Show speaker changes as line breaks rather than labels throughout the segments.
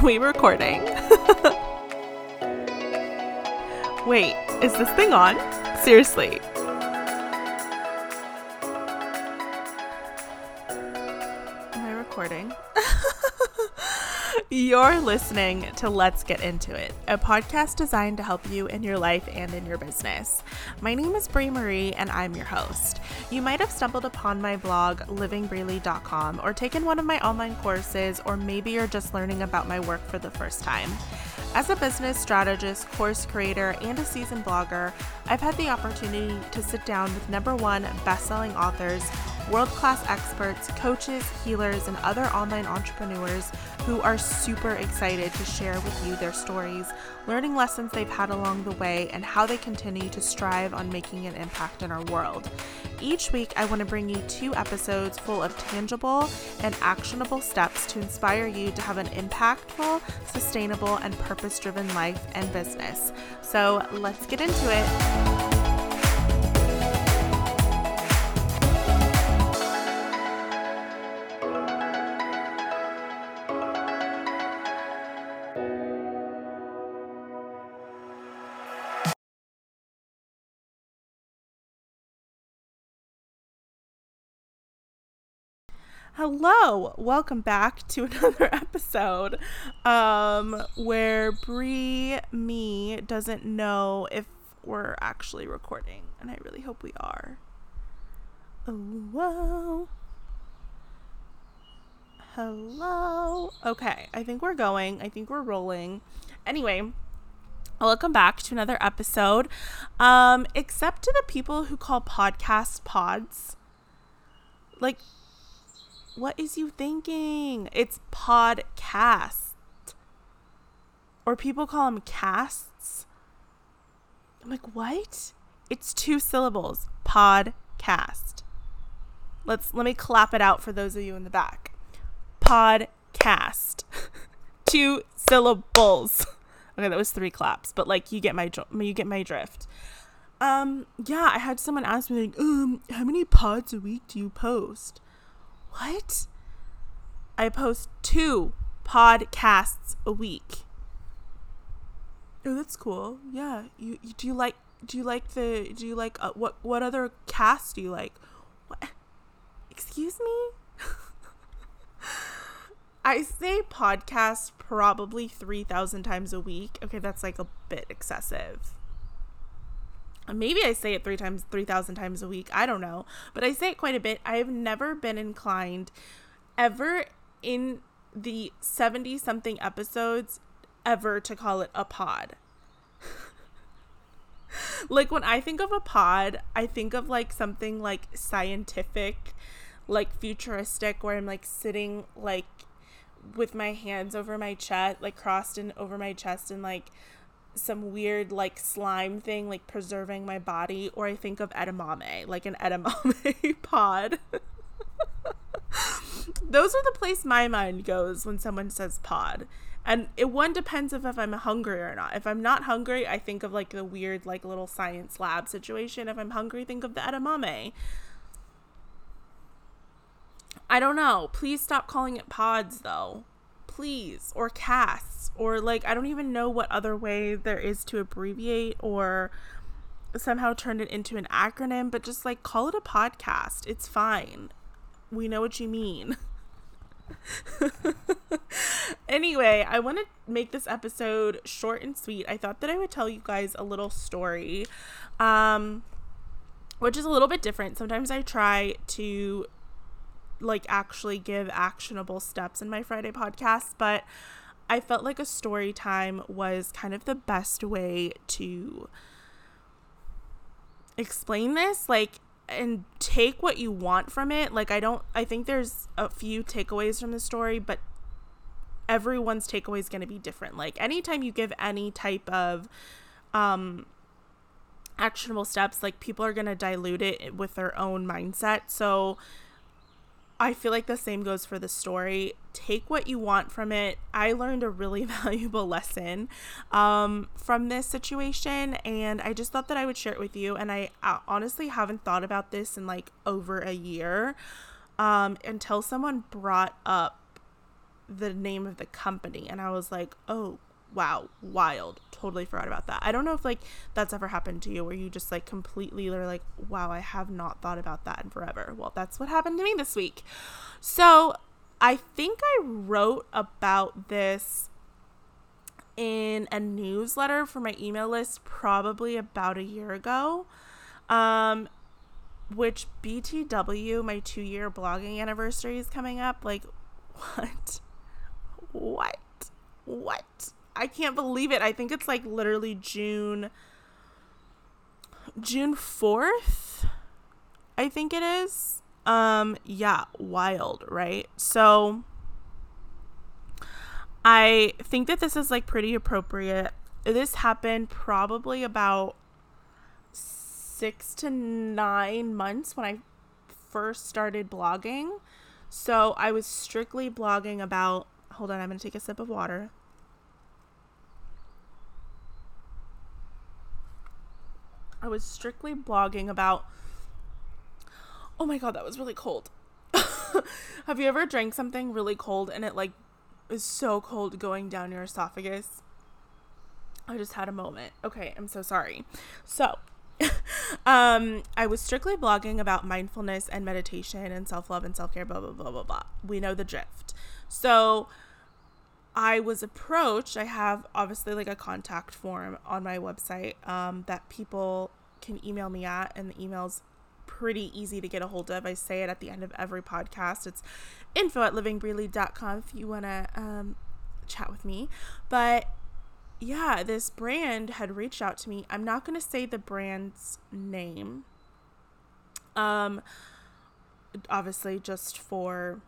Are we recording? Wait, is this thing on? Seriously. Am I recording? You're listening to Let's Get Into It, a podcast designed to help you in your life and in your business. My name is Brie Marie, and I'm your host. You might have stumbled upon my blog, livingbreely.com, or taken one of my online courses, or maybe you're just learning about my work for the first time. As a business strategist, course creator, and a seasoned blogger, I've had the opportunity to sit down with number one best-selling authors, world-class experts, coaches, healers, and other online entrepreneurs who are super excited to share with you their stories, learning lessons they've had along the way, and how they continue to strive on making an impact in our world. Each week, I want to bring you two episodes full of tangible and actionable steps to inspire you to have an impactful, sustainable, and purpose driven life and business. So let's get into it. Hello, welcome back to another episode um, where Brie me doesn't know if we're actually recording, and I really hope we are. Oh, whoa. Hello. Okay, I think we're going. I think we're rolling. Anyway, welcome back to another episode. Um, except to the people who call podcasts pods. Like, what is you thinking? It's podcast. Or people call them casts. I'm like, what? It's two syllables. Podcast. Let's let me clap it out for those of you in the back. Podcast. two syllables. Okay, that was three claps, but like you get my you get my drift. Um, yeah, I had someone ask me like, um, how many pods a week do you post? What? I post two podcasts a week. Oh, that's cool. Yeah. You, you do you like do you like the do you like uh, what what other cast do you like? What? Excuse me? I say podcast probably 3,000 times a week. Okay, that's like a bit excessive maybe I say it three times, 3,000 times a week. I don't know. But I say it quite a bit. I've never been inclined ever in the 70 something episodes ever to call it a pod. like when I think of a pod, I think of like something like scientific, like futuristic, where I'm like sitting like with my hands over my chest, like crossed and over my chest, and like some weird like slime thing like preserving my body or I think of edamame, like an edamame pod. Those are the place my mind goes when someone says pod. And it one depends if, if I'm hungry or not. If I'm not hungry, I think of like the weird like little science lab situation. If I'm hungry, think of the edamame. I don't know. Please stop calling it pods though please or casts or like I don't even know what other way there is to abbreviate or somehow turn it into an acronym, but just like call it a podcast. It's fine. We know what you mean. anyway, I want to make this episode short and sweet. I thought that I would tell you guys a little story, um, which is a little bit different. Sometimes I try to like actually give actionable steps in my Friday podcast, but I felt like a story time was kind of the best way to explain this like and take what you want from it. Like I don't I think there's a few takeaways from the story, but everyone's takeaway is going to be different. Like anytime you give any type of um actionable steps, like people are going to dilute it with their own mindset. So I feel like the same goes for the story. Take what you want from it. I learned a really valuable lesson um, from this situation, and I just thought that I would share it with you. And I uh, honestly haven't thought about this in like over a year um, until someone brought up the name of the company and I was like, "Oh, wow, wild. Totally forgot about that." I don't know if like that's ever happened to you where you just like completely are like, "Wow, I have not thought about that in forever." Well, that's what happened to me this week. So, I think I wrote about this in a newsletter for my email list probably about a year ago. Um, which BTW, my two year blogging anniversary is coming up. Like, what? What? What? I can't believe it. I think it's like literally June June 4th. I think it is. Um yeah, wild, right? So I think that this is like pretty appropriate. This happened probably about 6 to 9 months when I first started blogging. So I was strictly blogging about. Hold on, I'm going to take a sip of water. I was strictly blogging about. Oh my god, that was really cold. Have you ever drank something really cold and it like is so cold going down your esophagus? I just had a moment. Okay, I'm so sorry. So, um, I was strictly blogging about mindfulness and meditation and self love and self care, blah, blah, blah, blah, blah. We know the drift. So I was approached. I have obviously like a contact form on my website um, that people can email me at, and the email's pretty easy to get a hold of. I say it at the end of every podcast. It's info at livingbreely.com if you want to um, chat with me. But yeah, this brand had reached out to me. I'm not going to say the brand's name. Um obviously just for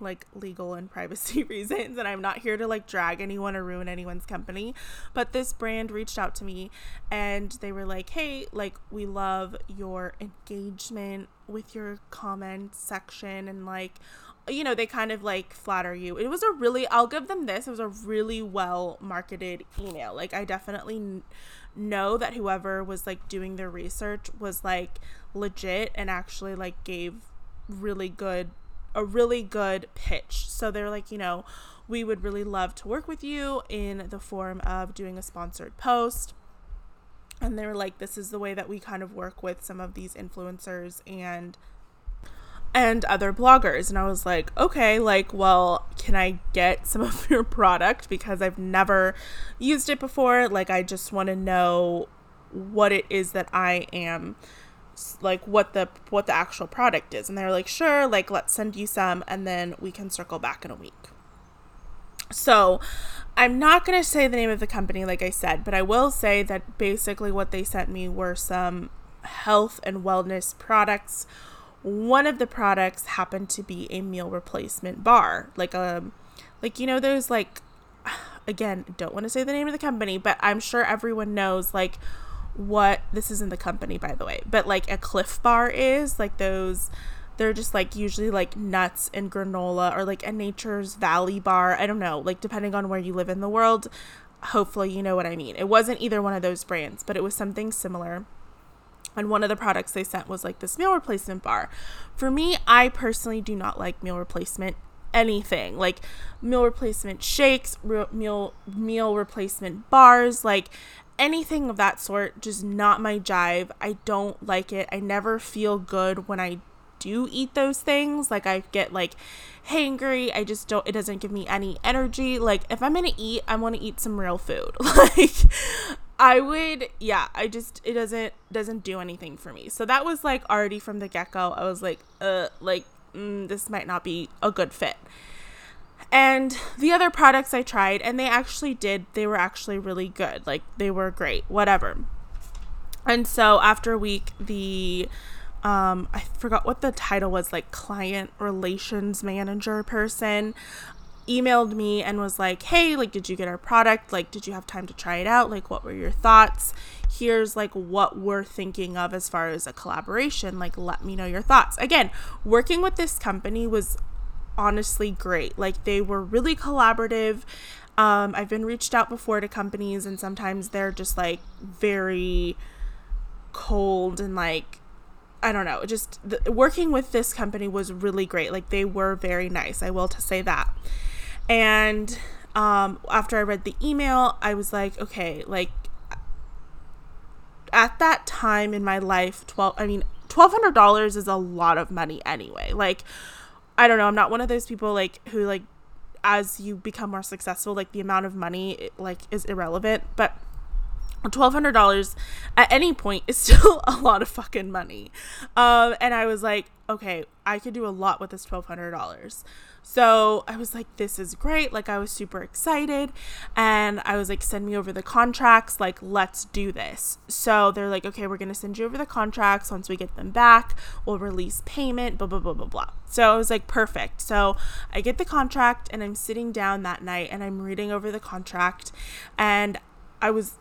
like legal and privacy reasons and I'm not here to like drag anyone or ruin anyone's company but this brand reached out to me and they were like hey like we love your engagement with your comment section and like you know, they kind of like flatter you. It was a really, I'll give them this, it was a really well marketed email. Like, I definitely know that whoever was like doing their research was like legit and actually like gave really good, a really good pitch. So they're like, you know, we would really love to work with you in the form of doing a sponsored post. And they were like, this is the way that we kind of work with some of these influencers and and other bloggers. And I was like, okay, like, well, can I get some of your product because I've never used it before? Like, I just want to know what it is that I am like what the what the actual product is. And they're like sure like let's send you some and then we can circle back in a week. So i'm not going to say the name of the company like i said but i will say that basically what they sent me were some health and wellness products. One of the products happened to be a meal replacement bar like a um, like you know those like again don't want to say the name of the company but i'm sure everyone knows like what this isn't the company by the way but like a Clif bar is like those they're just like usually like nuts and granola or like a nature's valley bar. I don't know like depending on where you live in the world hopefully you know what i mean. It wasn't either one of those brands but it was something similar. And one of the products they sent was like this meal replacement bar. For me, I personally do not like meal replacement anything like meal replacement shakes, re- meal meal replacement bars, like anything of that sort. Just not my jive. I don't like it. I never feel good when I do eat those things. Like I get like hangry. I just don't. It doesn't give me any energy. Like if I'm gonna eat, I want to eat some real food. Like I would yeah, I just it doesn't doesn't do anything for me. So that was like already from the get-go. I was like uh like mm, this might not be a good fit. And the other products I tried and they actually did they were actually really good. Like they were great, whatever. And so after a week the um I forgot what the title was like client relations manager person emailed me and was like, "Hey, like did you get our product? Like did you have time to try it out? Like what were your thoughts? Here's like what we're thinking of as far as a collaboration. Like let me know your thoughts." Again, working with this company was honestly great. Like they were really collaborative. Um, I've been reached out before to companies and sometimes they're just like very cold and like I don't know, just working with this company was really great. Like they were very nice. I will to say that. And um, after I read the email, I was like, okay, like at that time in my life, 12, I mean, $1,200 is a lot of money anyway. Like, I don't know. I'm not one of those people like who like as you become more successful, like the amount of money like is irrelevant, but $1200 at any point is still a lot of fucking money. Um, and i was like okay i could do a lot with this $1200 so i was like this is great. Like i was super excited. And i was like send me over the contracts. Like let's do this. So they're like okay we're to send you over the contracts. Once we get them back we'll release payment blah blah blah blah blah. So i was like perfect. So i get the contract and i'm sitting down that night and i'm reading over the contract. And i was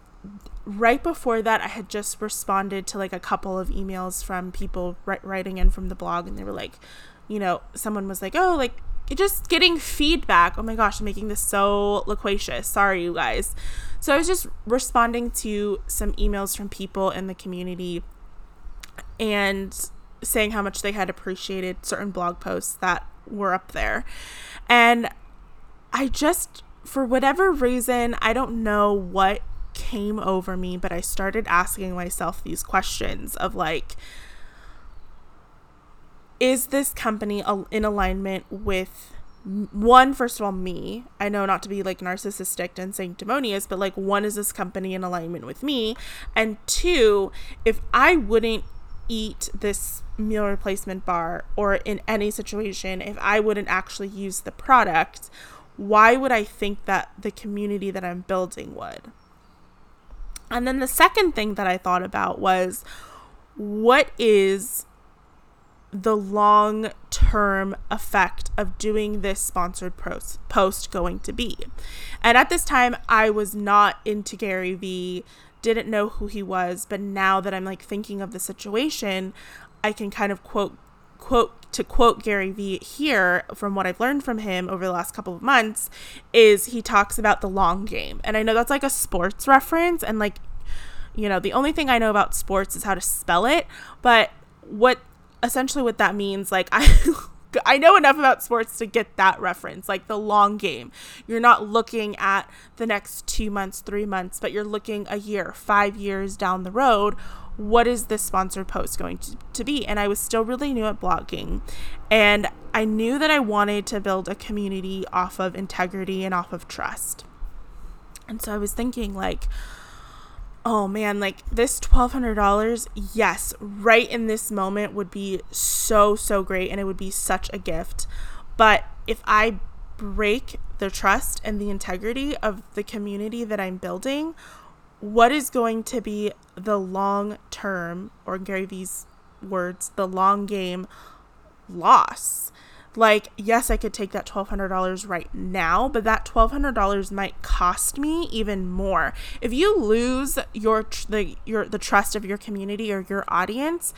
right before that, I had just responded to like a couple of emails from people writing in from the blog, and they were like, you know, someone was like, oh, like just getting feedback. Oh my gosh, I'm making this so loquacious. Sorry, you guys. So I was just responding to some emails from people in the community and saying how much they had appreciated certain blog posts that were up there. And I just, for whatever reason, I don't know what came over me, but I started asking myself these questions of like, is this company in alignment with one first of all me? I know not to be like narcissistic and sanctimonious but like one is this company in alignment with me? And two if i wouldn't eat this meal replacement bar or in any situation if i wouldn't actually use the product why would i think that the community that i'm building would and then the second thing that I thought about was what is the long term effect of doing this sponsored post, going to be? And at this time, I was not into Gary Vee, didn't know who he was, but now that I'm like thinking of the situation, I can kind of quote quote to quote Gary Vee here from what I've learned from him over the last couple of months is he talks about the long game. And I know that's like a sports reference and like you know, the only thing I know about sports is how to spell it, but what essentially what that means like I I know enough about sports to get that reference, like the long game. You're not looking at the next 2 months, 3 months, but you're looking a year, 5 years down the road what is this sponsored post going to, to be? And I was still really new at blogging. And I knew that I wanted to build a community off of integrity and off of trust. And so I was thinking, like, oh man, like this $1,200, yes, right in this moment would be so, so great. And it would be such a gift. But if I break the trust and the integrity of the community that I'm building, what is going to be the long term, or Gary Vee's words, the long game loss? Like, yes, I could take that $1,200 right now, but that $1,200 might cost me even more. If you lose your, the, your, the trust of your community or your audience,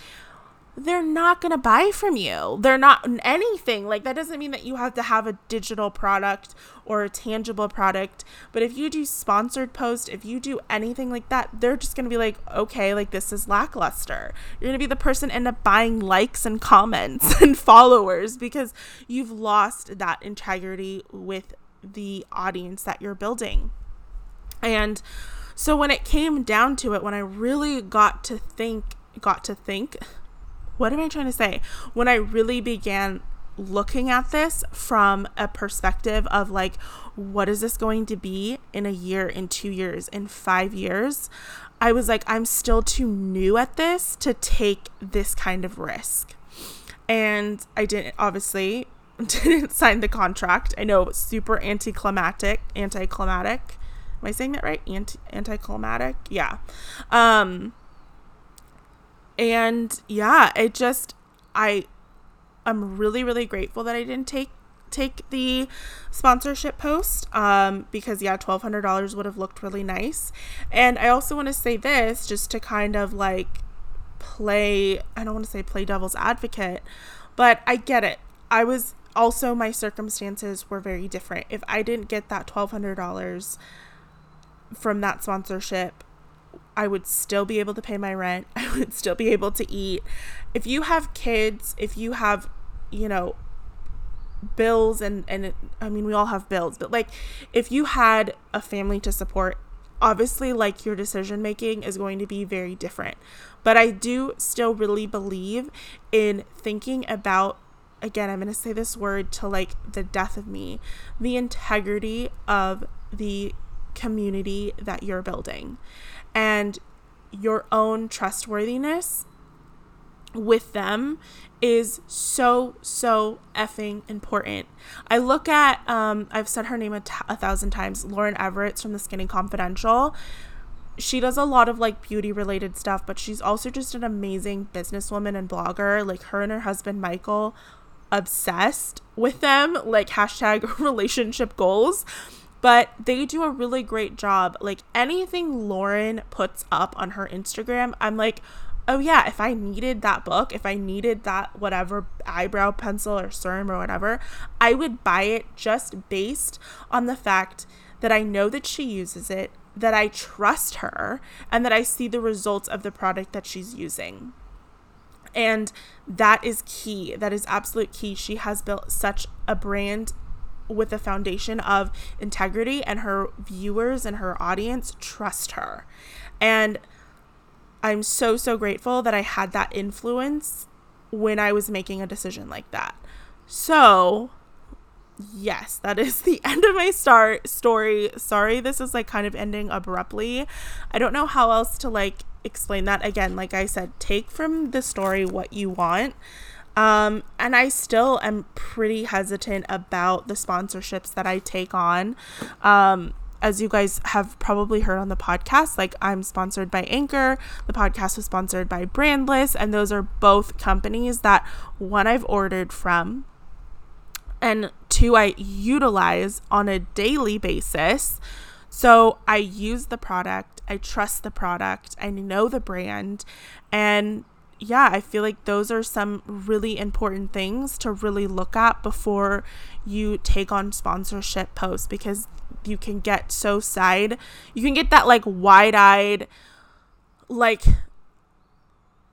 they're not going to buy from you. They're not anything. Like, that doesn't mean that you have to have a digital product or a tangible product. But if you do sponsored post, if you do anything like that, they're just going to be like, okay, like this is lackluster. You're going to be the person end up buying likes and comments and followers because you've lost that integrity with the audience that you're building. And so when it came down to it, when I really got to think, got to think, what am I trying to say? When I really began looking at this from a perspective of like, what is this going to be in a year, in two years, in five years? I was like, I'm still too new at this to take this kind of risk. And I didn't, obviously, didn't sign the contract. I know super anticlimactic, anticlimactic. Am I saying that right? Anti anticlimactic? Yeah. Um and yeah, it just I I'm really really grateful that I didn't take take the sponsorship post um, because yeah $1200 would have looked really nice. And i also want to say this just to kind of like play i don't want to say play devil's advocate but i get it. I was also my circumstances were very different. If i didn't get that $1200 from that sponsorship I would still be able to pay my rent. I would still be able to eat. If you have kids, if you have, you know, bills and and I mean we all have bills, but like if you had a family to support, obviously like your decision making is going to be very different. But I do still really believe in thinking about again, I'm going to say this word to like the death of me, the integrity of the community that you're building and your own trustworthiness with them is so so effing important. I look at um I've said her name a, t- a thousand times, Lauren Evarts from the Skinny Confidential. She does a lot of like beauty related stuff, but she's also just an amazing businesswoman and blogger. Like her and her husband Michael, obsessed with them. Like hashtag relationship goals but they do a really great job. Like anything Lauren puts up on her Instagram, I'm like, oh yeah, if I needed that book, if I needed that whatever eyebrow pencil or serum or whatever, I would buy it just based on the fact that I know that she uses it, that I trust her, and that I see the results of the product that she's using. And that is key. That is absolute key. She has built such a brand with a foundation of integrity, and her viewers and her audience trust her. And I'm so, so grateful that I had that influence when I was making a decision like that. So, yes, that is the end of my start story. Sorry, this is like kind of ending abruptly. I don't know how else to like explain that. Again, like I said, take from the story what you want. Um, and I still am pretty hesitant about the sponsorships that I take on. Um, as you guys have probably heard on the podcast, like I'm sponsored by Anchor. The podcast was sponsored by Brandless, and those are both companies that one I've ordered from, and two I utilize on a daily basis. So I use the product, I trust the product, I know the brand, and yeah, I feel like those are some really important things to really look at before you take on sponsorship posts because you can get so side you can get that like wide-eyed like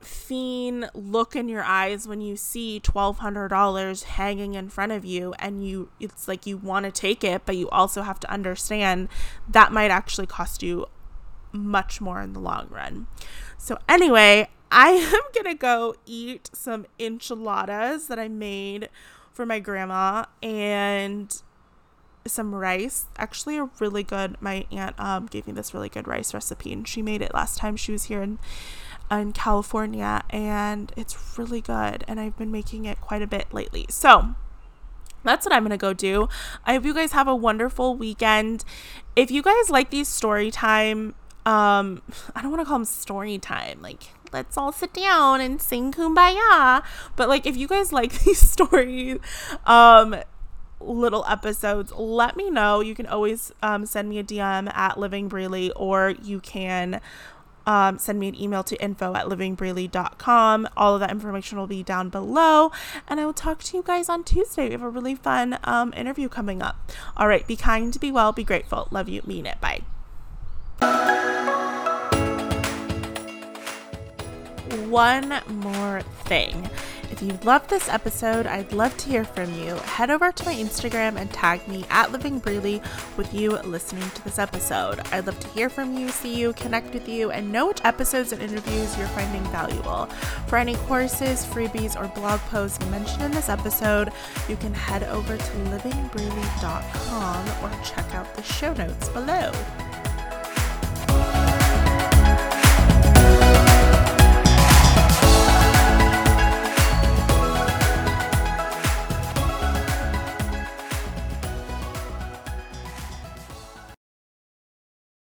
fiend look in your eyes when you see $1200 hanging in front of you and you it's like you want to take it but you also have to understand that might actually cost you much more in the long run. So anyway i am gonna go eat some enchiladas that i made for my grandma and some rice. Actually, a really good. My aunt um, gave me this really good rice recipe, and she made it last time she was here in in California, and it's really good. And I've been making it quite a bit lately. So that's what I'm gonna go do. I hope you guys have a wonderful weekend. If you guys like these story time, um, I don't want to call them story time, like let's all sit down and sing kumbaya. But like if you guys like these stories, um little episodes, let me know. You can always um, send me a DM at Living Breely, or you can um, send me an email to info at livingbreely.com. All of that information will be down below. And I will talk to you guys on Tuesday. We have a really fun um, interview coming up. All right, be kind, be well, be grateful. Love you, mean it. Bye. One more thing. If you loved this episode, I'd love to hear from you. Head over to my Instagram and tag me at Living Breely with you listening to this episode. I'd love to hear from you, see you, connect with you, and know which episodes and interviews you're finding valuable. For any courses, freebies, or blog posts mentioned in this episode, you can head over to livingbreely.com or check out the show notes below.